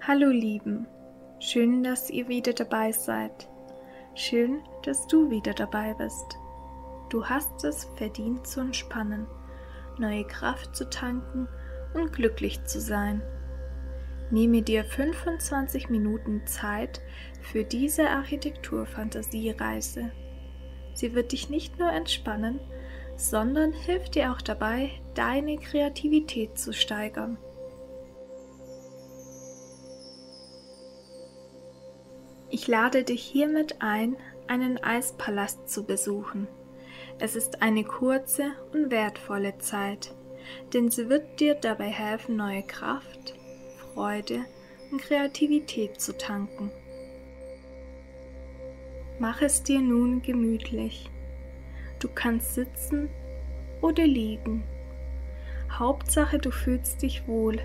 Hallo Lieben, schön, dass ihr wieder dabei seid. Schön, dass du wieder dabei bist. Du hast es verdient zu entspannen, neue Kraft zu tanken und glücklich zu sein. Nehme dir 25 Minuten Zeit für diese Architekturfantasiereise. Sie wird dich nicht nur entspannen, sondern hilft dir auch dabei, deine Kreativität zu steigern. Ich lade dich hiermit ein, einen Eispalast zu besuchen. Es ist eine kurze und wertvolle Zeit, denn sie wird dir dabei helfen, neue Kraft, Freude und Kreativität zu tanken. Mach es dir nun gemütlich. Du kannst sitzen oder liegen. Hauptsache, du fühlst dich wohl.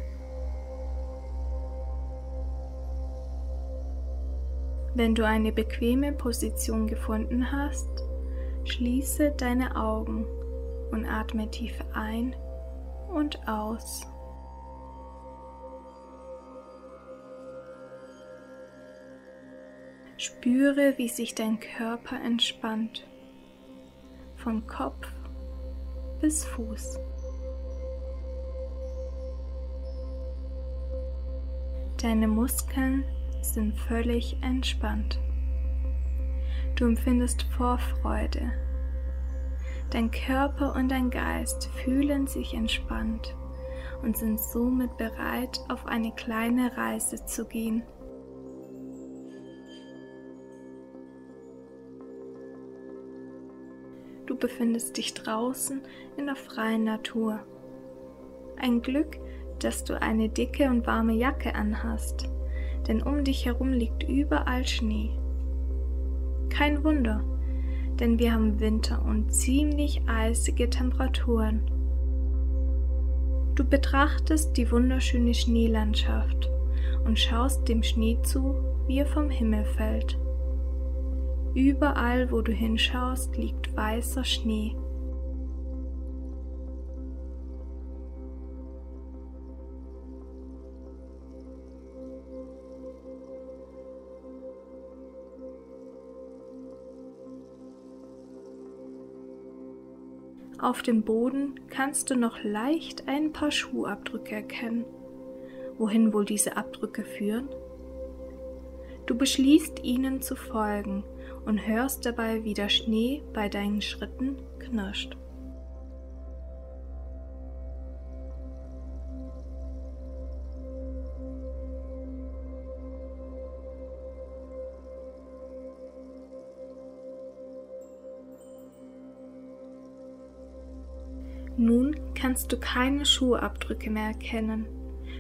Wenn du eine bequeme Position gefunden hast, schließe deine Augen und atme tief ein und aus. Spüre, wie sich dein Körper entspannt, von Kopf bis Fuß. Deine Muskeln sind völlig entspannt. Du empfindest Vorfreude. Dein Körper und dein Geist fühlen sich entspannt und sind somit bereit, auf eine kleine Reise zu gehen. Du befindest dich draußen in der freien Natur. Ein Glück, dass du eine dicke und warme Jacke anhast denn um dich herum liegt überall Schnee. Kein Wunder, denn wir haben Winter und ziemlich eisige Temperaturen. Du betrachtest die wunderschöne Schneelandschaft und schaust dem Schnee zu, wie er vom Himmel fällt. Überall, wo du hinschaust, liegt weißer Schnee. Auf dem Boden kannst du noch leicht ein paar Schuhabdrücke erkennen. Wohin wohl diese Abdrücke führen? Du beschließt ihnen zu folgen und hörst dabei, wie der Schnee bei deinen Schritten knirscht. Nun kannst du keine Schuhabdrücke mehr erkennen.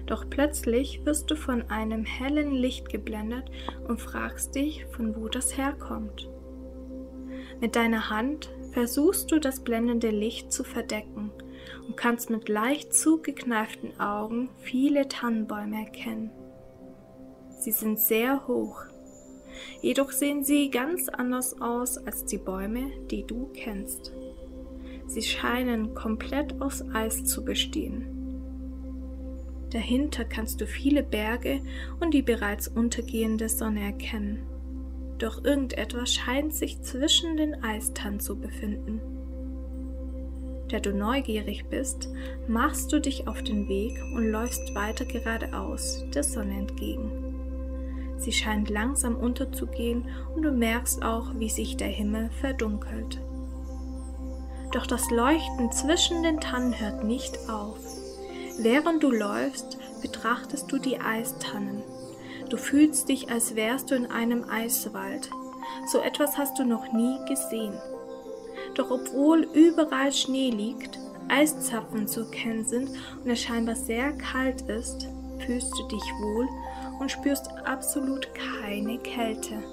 Doch plötzlich wirst du von einem hellen Licht geblendet und fragst dich, von wo das herkommt. Mit deiner Hand versuchst du das blendende Licht zu verdecken und kannst mit leicht zugekneiften Augen viele Tannenbäume erkennen. Sie sind sehr hoch, jedoch sehen sie ganz anders aus als die Bäume, die du kennst. Sie scheinen komplett aus Eis zu bestehen. Dahinter kannst du viele Berge und die bereits untergehende Sonne erkennen. Doch irgendetwas scheint sich zwischen den Eistannen zu befinden. Da du neugierig bist, machst du dich auf den Weg und läufst weiter geradeaus der Sonne entgegen. Sie scheint langsam unterzugehen und du merkst auch, wie sich der Himmel verdunkelt. Doch das Leuchten zwischen den Tannen hört nicht auf. Während du läufst, betrachtest du die Eistannen. Du fühlst dich, als wärst du in einem Eiswald. So etwas hast du noch nie gesehen. Doch obwohl überall Schnee liegt, Eiszapfen zu kennen sind und es scheinbar sehr kalt ist, fühlst du dich wohl und spürst absolut keine Kälte.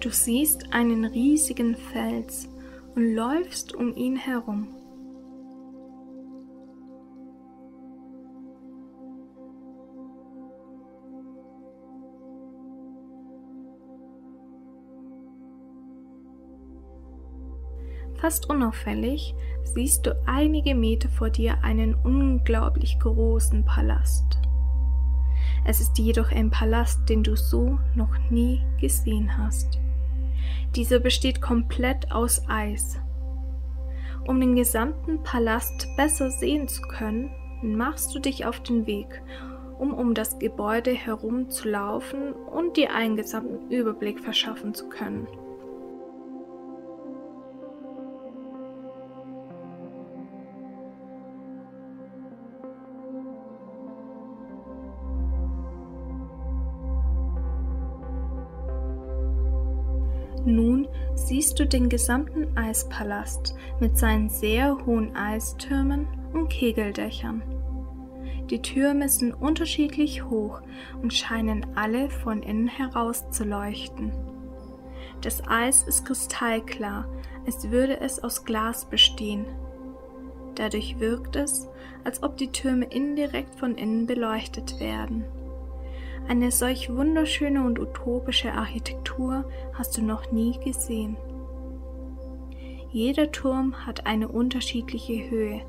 Du siehst einen riesigen Fels und läufst um ihn herum. Fast unauffällig siehst du einige Meter vor dir einen unglaublich großen Palast. Es ist jedoch ein Palast, den du so noch nie gesehen hast. Dieser besteht komplett aus Eis. Um den gesamten Palast besser sehen zu können, machst du dich auf den Weg, um um das Gebäude herum zu laufen und dir einen gesamten Überblick verschaffen zu können. Siehst du den gesamten Eispalast mit seinen sehr hohen Eistürmen und Kegeldächern. Die Türme sind unterschiedlich hoch und scheinen alle von innen heraus zu leuchten. Das Eis ist kristallklar, als würde es aus Glas bestehen. Dadurch wirkt es, als ob die Türme indirekt von innen beleuchtet werden. Eine solch wunderschöne und utopische Architektur hast du noch nie gesehen. Jeder Turm hat eine unterschiedliche Höhe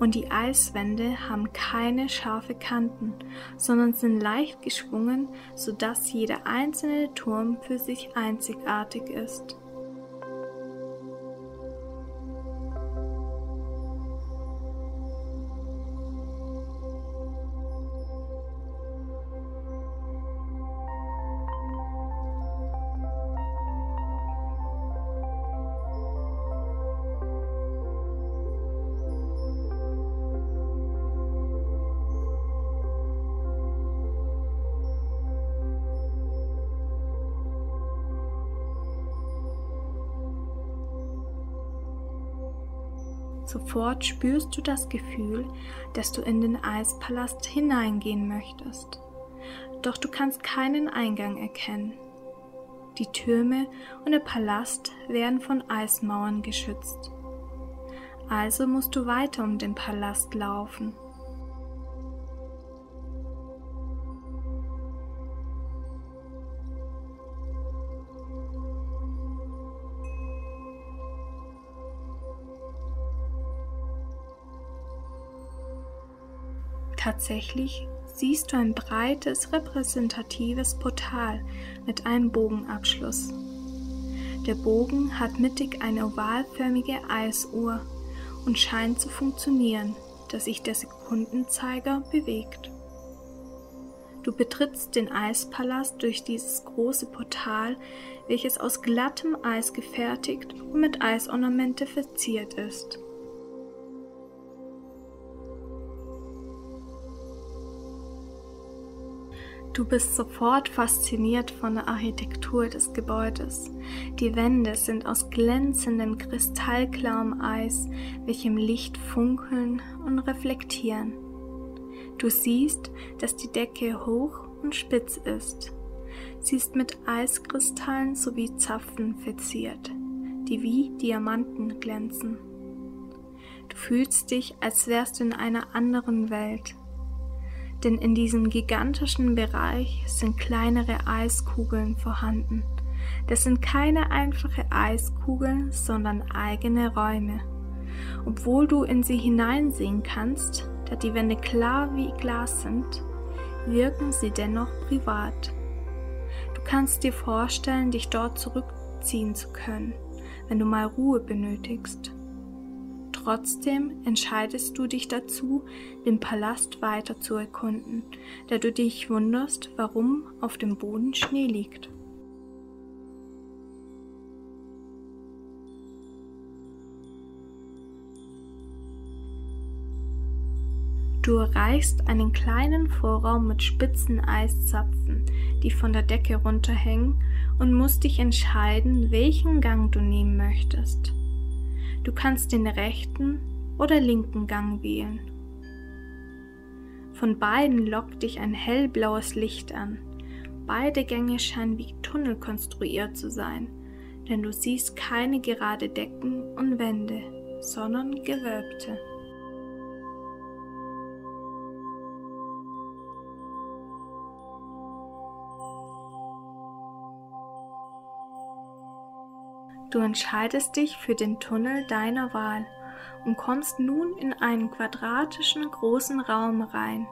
und die Eiswände haben keine scharfe Kanten, sondern sind leicht geschwungen, sodass jeder einzelne Turm für sich einzigartig ist. Sofort spürst du das Gefühl, dass du in den Eispalast hineingehen möchtest. Doch du kannst keinen Eingang erkennen. Die Türme und der Palast werden von Eismauern geschützt. Also musst du weiter um den Palast laufen. Tatsächlich siehst du ein breites, repräsentatives Portal mit einem Bogenabschluss. Der Bogen hat mittig eine ovalförmige Eisuhr und scheint zu funktionieren, dass sich der Sekundenzeiger bewegt. Du betrittst den Eispalast durch dieses große Portal, welches aus glattem Eis gefertigt und mit Eisornamente verziert ist. Du bist sofort fasziniert von der Architektur des Gebäudes. Die Wände sind aus glänzendem, kristallklarem Eis, welchem Licht funkeln und reflektieren. Du siehst, dass die Decke hoch und spitz ist. Sie ist mit Eiskristallen sowie Zapfen verziert, die wie Diamanten glänzen. Du fühlst dich, als wärst du in einer anderen Welt denn in diesem gigantischen Bereich sind kleinere Eiskugeln vorhanden. Das sind keine einfache Eiskugeln, sondern eigene Räume. Obwohl du in sie hineinsehen kannst, da die Wände klar wie Glas sind, wirken sie dennoch privat. Du kannst dir vorstellen, dich dort zurückziehen zu können, wenn du mal Ruhe benötigst. Trotzdem entscheidest du dich dazu, den Palast weiter zu erkunden, da du dich wunderst, warum auf dem Boden Schnee liegt. Du erreichst einen kleinen Vorraum mit spitzen Eiszapfen, die von der Decke runterhängen, und musst dich entscheiden, welchen Gang du nehmen möchtest. Du kannst den rechten oder linken Gang wählen. Von beiden lockt dich ein hellblaues Licht an. Beide Gänge scheinen wie Tunnel konstruiert zu sein, denn du siehst keine gerade Decken und Wände, sondern gewölbte. Du entscheidest dich für den Tunnel deiner Wahl und kommst nun in einen quadratischen großen Raum rein.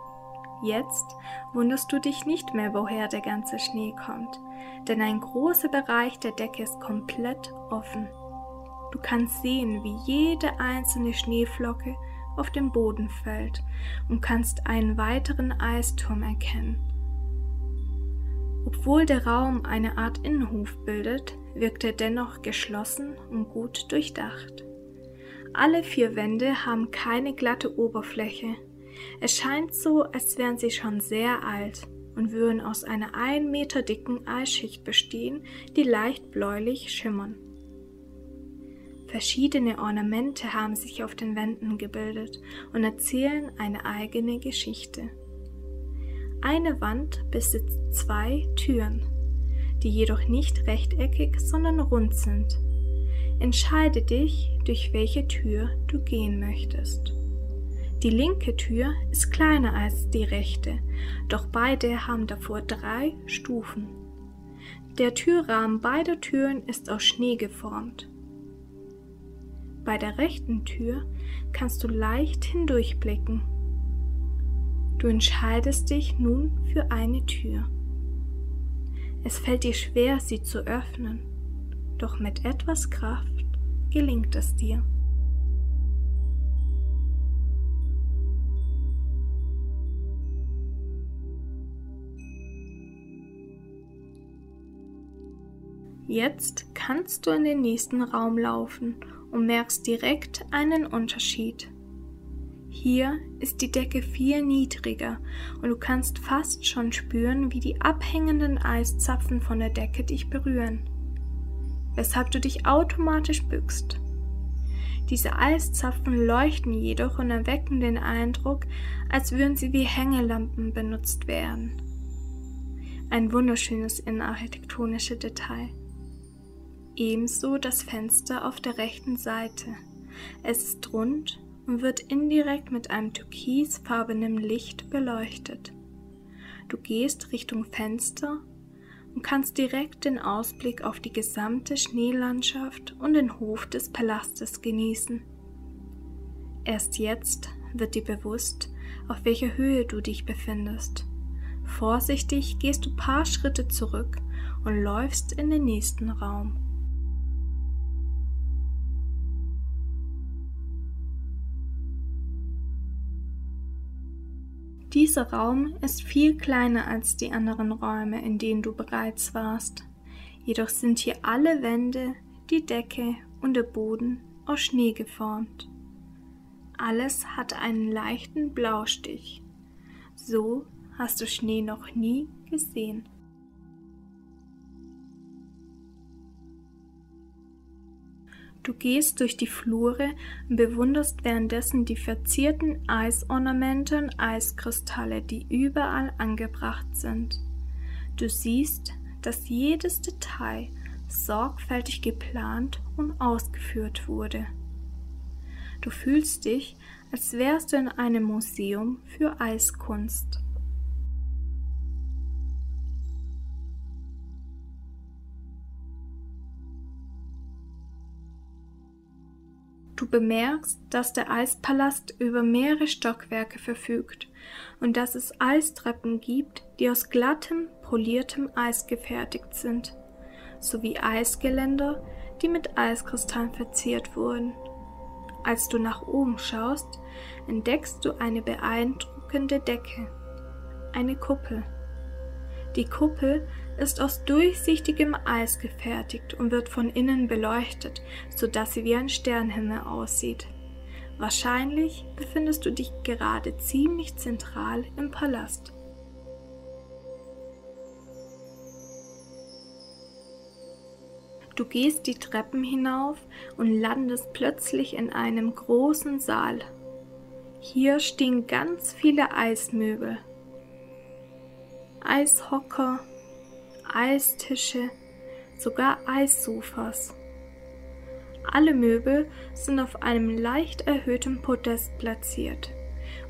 Jetzt wunderst du dich nicht mehr, woher der ganze Schnee kommt, denn ein großer Bereich der Decke ist komplett offen. Du kannst sehen, wie jede einzelne Schneeflocke auf den Boden fällt und kannst einen weiteren Eisturm erkennen. Obwohl der Raum eine Art Innenhof bildet, wirkt er dennoch geschlossen und gut durchdacht. Alle vier Wände haben keine glatte Oberfläche. Es scheint so, als wären sie schon sehr alt und würden aus einer ein Meter dicken Eisschicht bestehen, die leicht bläulich schimmern. Verschiedene Ornamente haben sich auf den Wänden gebildet und erzählen eine eigene Geschichte. Eine Wand besitzt zwei Türen, die jedoch nicht rechteckig, sondern rund sind. Entscheide dich, durch welche Tür du gehen möchtest. Die linke Tür ist kleiner als die rechte, doch beide haben davor drei Stufen. Der Türrahmen beider Türen ist aus Schnee geformt. Bei der rechten Tür kannst du leicht hindurchblicken Du entscheidest dich nun für eine Tür. Es fällt dir schwer, sie zu öffnen, doch mit etwas Kraft gelingt es dir. Jetzt kannst du in den nächsten Raum laufen und merkst direkt einen Unterschied. Hier ist die Decke viel niedriger und du kannst fast schon spüren, wie die abhängenden Eiszapfen von der Decke dich berühren, weshalb du dich automatisch bückst. Diese Eiszapfen leuchten jedoch und erwecken den Eindruck, als würden sie wie Hängelampen benutzt werden. Ein wunderschönes innenarchitektonisches Detail. Ebenso das Fenster auf der rechten Seite. Es ist rund und wird indirekt mit einem türkisfarbenen Licht beleuchtet. Du gehst Richtung Fenster und kannst direkt den Ausblick auf die gesamte Schneelandschaft und den Hof des Palastes genießen. Erst jetzt wird dir bewusst, auf welcher Höhe du dich befindest. Vorsichtig gehst du paar Schritte zurück und läufst in den nächsten Raum. Dieser Raum ist viel kleiner als die anderen Räume, in denen du bereits warst. Jedoch sind hier alle Wände, die Decke und der Boden aus Schnee geformt. Alles hat einen leichten Blaustich. So hast du Schnee noch nie gesehen. Du gehst durch die Flure und bewunderst währenddessen die verzierten Eisornamente und Eiskristalle, die überall angebracht sind. Du siehst, dass jedes Detail sorgfältig geplant und ausgeführt wurde. Du fühlst dich, als wärst du in einem Museum für Eiskunst. Du bemerkst, dass der Eispalast über mehrere Stockwerke verfügt und dass es Eistreppen gibt, die aus glattem, poliertem Eis gefertigt sind, sowie Eisgeländer, die mit Eiskristallen verziert wurden. Als du nach oben schaust, entdeckst du eine beeindruckende Decke, eine Kuppel. Die Kuppel ist aus durchsichtigem Eis gefertigt und wird von innen beleuchtet, sodass sie wie ein Sternhimmel aussieht. Wahrscheinlich befindest du dich gerade ziemlich zentral im Palast. Du gehst die Treppen hinauf und landest plötzlich in einem großen Saal. Hier stehen ganz viele Eismöbel, Eishocker, Eistische, sogar Eissofas. Alle Möbel sind auf einem leicht erhöhten Podest platziert.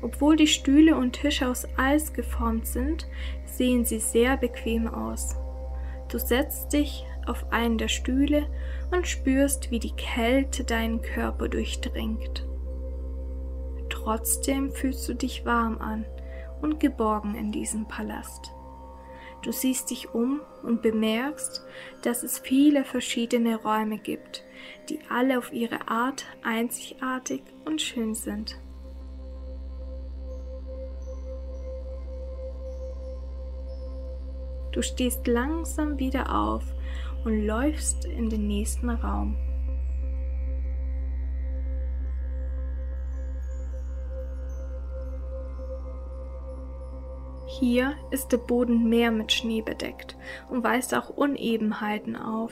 Obwohl die Stühle und Tische aus Eis geformt sind, sehen sie sehr bequem aus. Du setzt dich auf einen der Stühle und spürst, wie die Kälte deinen Körper durchdringt. Trotzdem fühlst du dich warm an und geborgen in diesem Palast. Du siehst dich um und bemerkst, dass es viele verschiedene Räume gibt, die alle auf ihre Art einzigartig und schön sind. Du stehst langsam wieder auf und läufst in den nächsten Raum. Hier ist der Boden mehr mit Schnee bedeckt und weist auch Unebenheiten auf.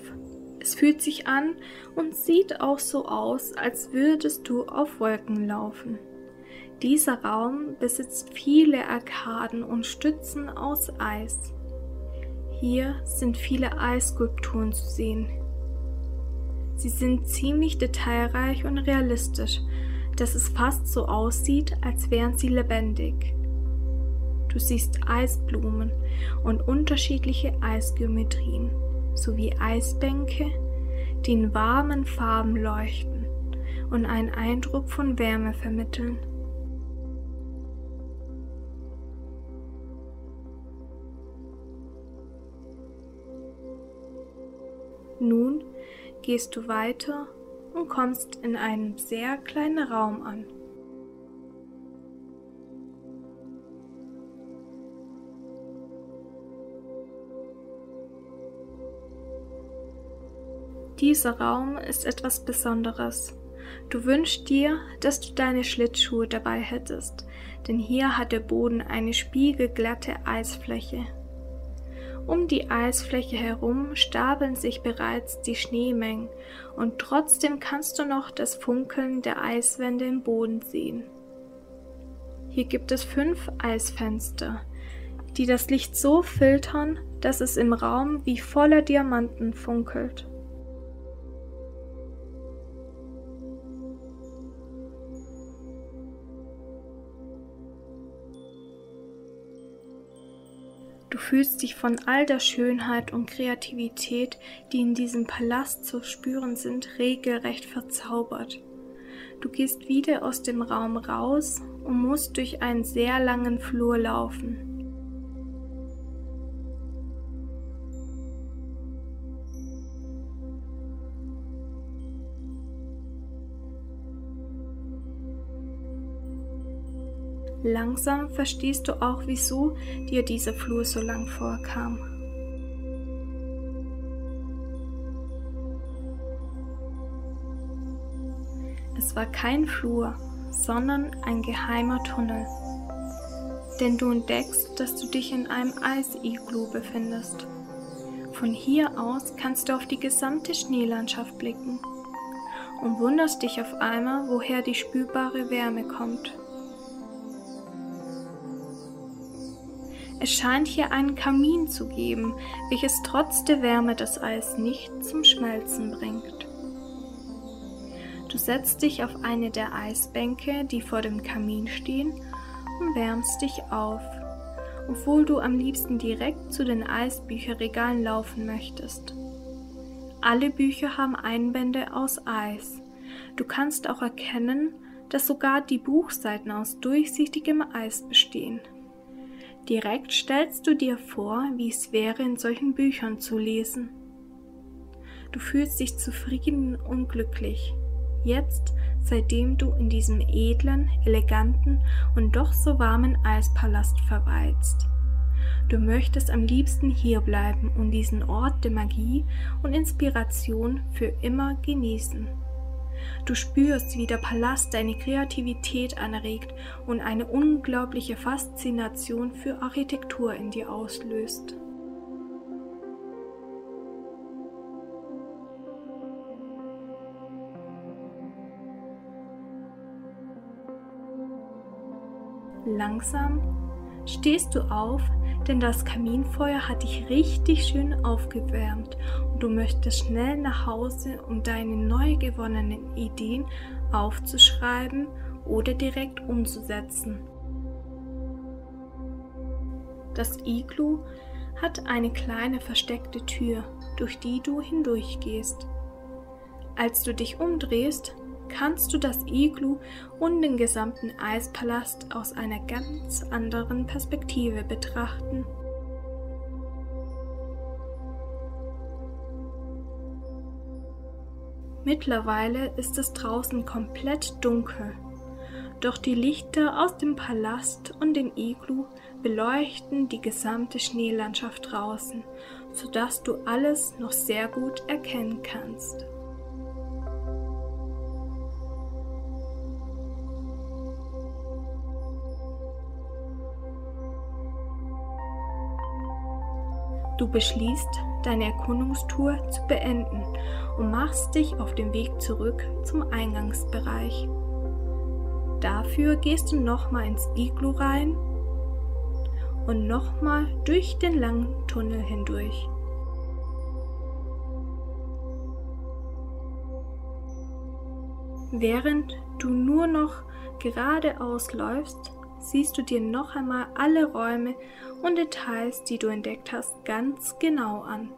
Es fühlt sich an und sieht auch so aus, als würdest du auf Wolken laufen. Dieser Raum besitzt viele Arkaden und Stützen aus Eis. Hier sind viele Eisskulpturen zu sehen. Sie sind ziemlich detailreich und realistisch, dass es fast so aussieht, als wären sie lebendig. Du siehst Eisblumen und unterschiedliche Eisgeometrien sowie Eisbänke, die in warmen Farben leuchten und einen Eindruck von Wärme vermitteln. Nun gehst du weiter und kommst in einem sehr kleinen Raum an. Dieser Raum ist etwas Besonderes. Du wünschst dir, dass du deine Schlittschuhe dabei hättest, denn hier hat der Boden eine spiegelglatte Eisfläche. Um die Eisfläche herum stapeln sich bereits die Schneemengen und trotzdem kannst du noch das Funkeln der Eiswände im Boden sehen. Hier gibt es fünf Eisfenster, die das Licht so filtern, dass es im Raum wie voller Diamanten funkelt. Du fühlst dich von all der Schönheit und Kreativität, die in diesem Palast zu spüren sind, regelrecht verzaubert. Du gehst wieder aus dem Raum raus und musst durch einen sehr langen Flur laufen. Langsam verstehst du auch, wieso dir dieser Flur so lang vorkam. Es war kein Flur, sondern ein geheimer Tunnel. Denn du entdeckst, dass du dich in einem Eisiglu befindest. Von hier aus kannst du auf die gesamte Schneelandschaft blicken und wunderst dich auf einmal, woher die spürbare Wärme kommt. Es scheint hier einen Kamin zu geben, welches trotz der Wärme das Eis nicht zum Schmelzen bringt. Du setzt dich auf eine der Eisbänke, die vor dem Kamin stehen, und wärmst dich auf, obwohl du am liebsten direkt zu den Eisbücherregalen laufen möchtest. Alle Bücher haben Einbände aus Eis. Du kannst auch erkennen, dass sogar die Buchseiten aus durchsichtigem Eis bestehen. Direkt stellst du dir vor, wie es wäre, in solchen Büchern zu lesen. Du fühlst dich zufrieden und glücklich. Jetzt, seitdem du in diesem edlen, eleganten und doch so warmen Eispalast verweilst. Du möchtest am liebsten hier bleiben und diesen Ort der Magie und Inspiration für immer genießen. Du spürst, wie der Palast deine Kreativität anregt und eine unglaubliche Faszination für Architektur in dir auslöst. Langsam stehst du auf, denn das Kaminfeuer hat dich richtig schön aufgewärmt und du möchtest schnell nach Hause, um deine neu gewonnenen Ideen aufzuschreiben oder direkt umzusetzen. Das Iglu hat eine kleine versteckte Tür, durch die du hindurchgehst. Als du dich umdrehst, kannst du das Iglu und den gesamten Eispalast aus einer ganz anderen Perspektive betrachten. Mittlerweile ist es draußen komplett dunkel, doch die Lichter aus dem Palast und dem Iglu beleuchten die gesamte Schneelandschaft draußen, sodass du alles noch sehr gut erkennen kannst. Du beschließt, deine Erkundungstour zu beenden und machst dich auf den Weg zurück zum Eingangsbereich. Dafür gehst du nochmal ins Iglu rein und nochmal durch den langen Tunnel hindurch. Während du nur noch geradeaus läufst, siehst du dir noch einmal alle Räume und Details, die du entdeckt hast, ganz genau an.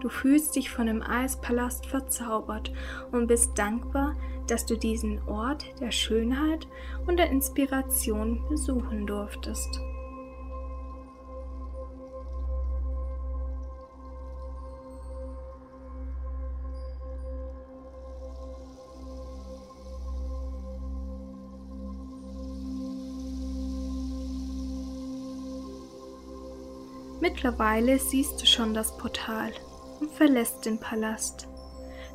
Du fühlst dich von dem Eispalast verzaubert und bist dankbar, dass du diesen Ort der Schönheit und der Inspiration besuchen durftest. Mittlerweile siehst du schon das Portal und verlässt den Palast.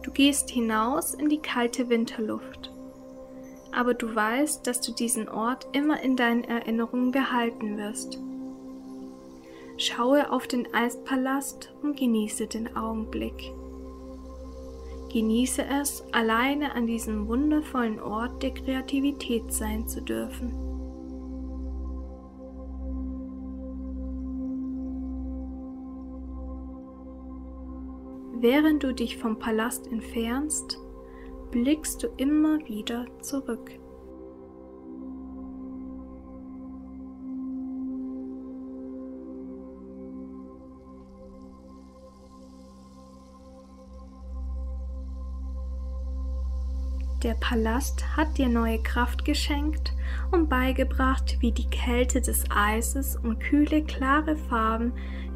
Du gehst hinaus in die kalte Winterluft. Aber du weißt, dass du diesen Ort immer in deinen Erinnerungen behalten wirst. Schaue auf den Eispalast und genieße den Augenblick. Genieße es, alleine an diesem wundervollen Ort der Kreativität sein zu dürfen. Während du dich vom Palast entfernst, blickst du immer wieder zurück. Der Palast hat dir neue Kraft geschenkt und beigebracht, wie die Kälte des Eises und kühle, klare Farben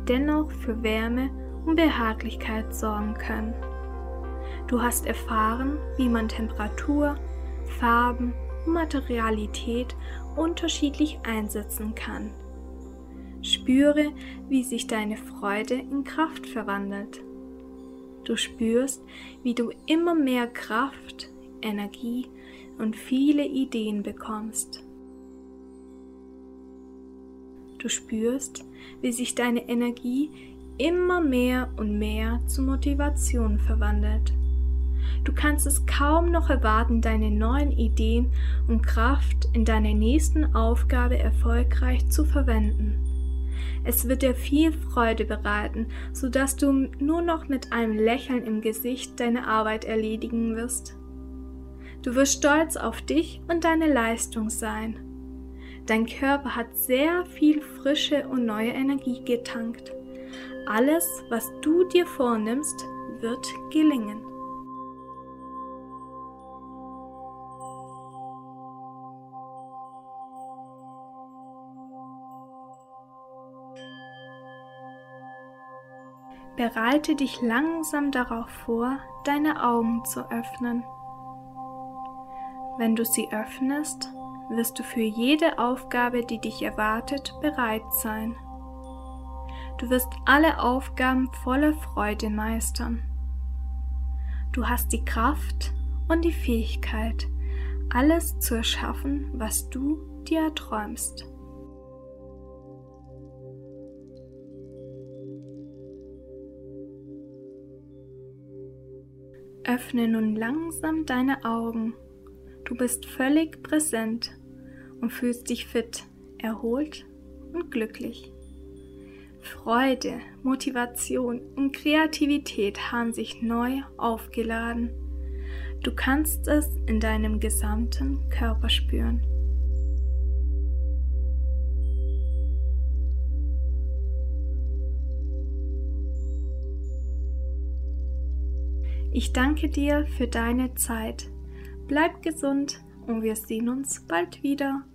dennoch für Wärme und Behaglichkeit sorgen können. Du hast erfahren, wie man Temperatur, Farben Materialität unterschiedlich einsetzen kann. Spüre, wie sich deine Freude in Kraft verwandelt. Du spürst, wie du immer mehr Kraft, Energie und viele Ideen bekommst. Du spürst, wie sich deine Energie immer mehr und mehr zur Motivation verwandelt. Du kannst es kaum noch erwarten, deine neuen Ideen und Kraft in deiner nächsten Aufgabe erfolgreich zu verwenden. Es wird dir viel Freude bereiten, sodass du nur noch mit einem Lächeln im Gesicht deine Arbeit erledigen wirst. Du wirst stolz auf dich und deine Leistung sein. Dein Körper hat sehr viel frische und neue Energie getankt. Alles, was du dir vornimmst, wird gelingen. Bereite dich langsam darauf vor, deine Augen zu öffnen. Wenn du sie öffnest, wirst du für jede Aufgabe, die dich erwartet, bereit sein. Du wirst alle Aufgaben voller Freude meistern. Du hast die Kraft und die Fähigkeit, alles zu erschaffen, was du dir erträumst. Öffne nun langsam deine Augen. Du bist völlig präsent und fühlst dich fit, erholt und glücklich. Freude, Motivation und Kreativität haben sich neu aufgeladen. Du kannst es in deinem gesamten Körper spüren. Ich danke dir für deine Zeit. Bleib gesund und wir sehen uns bald wieder.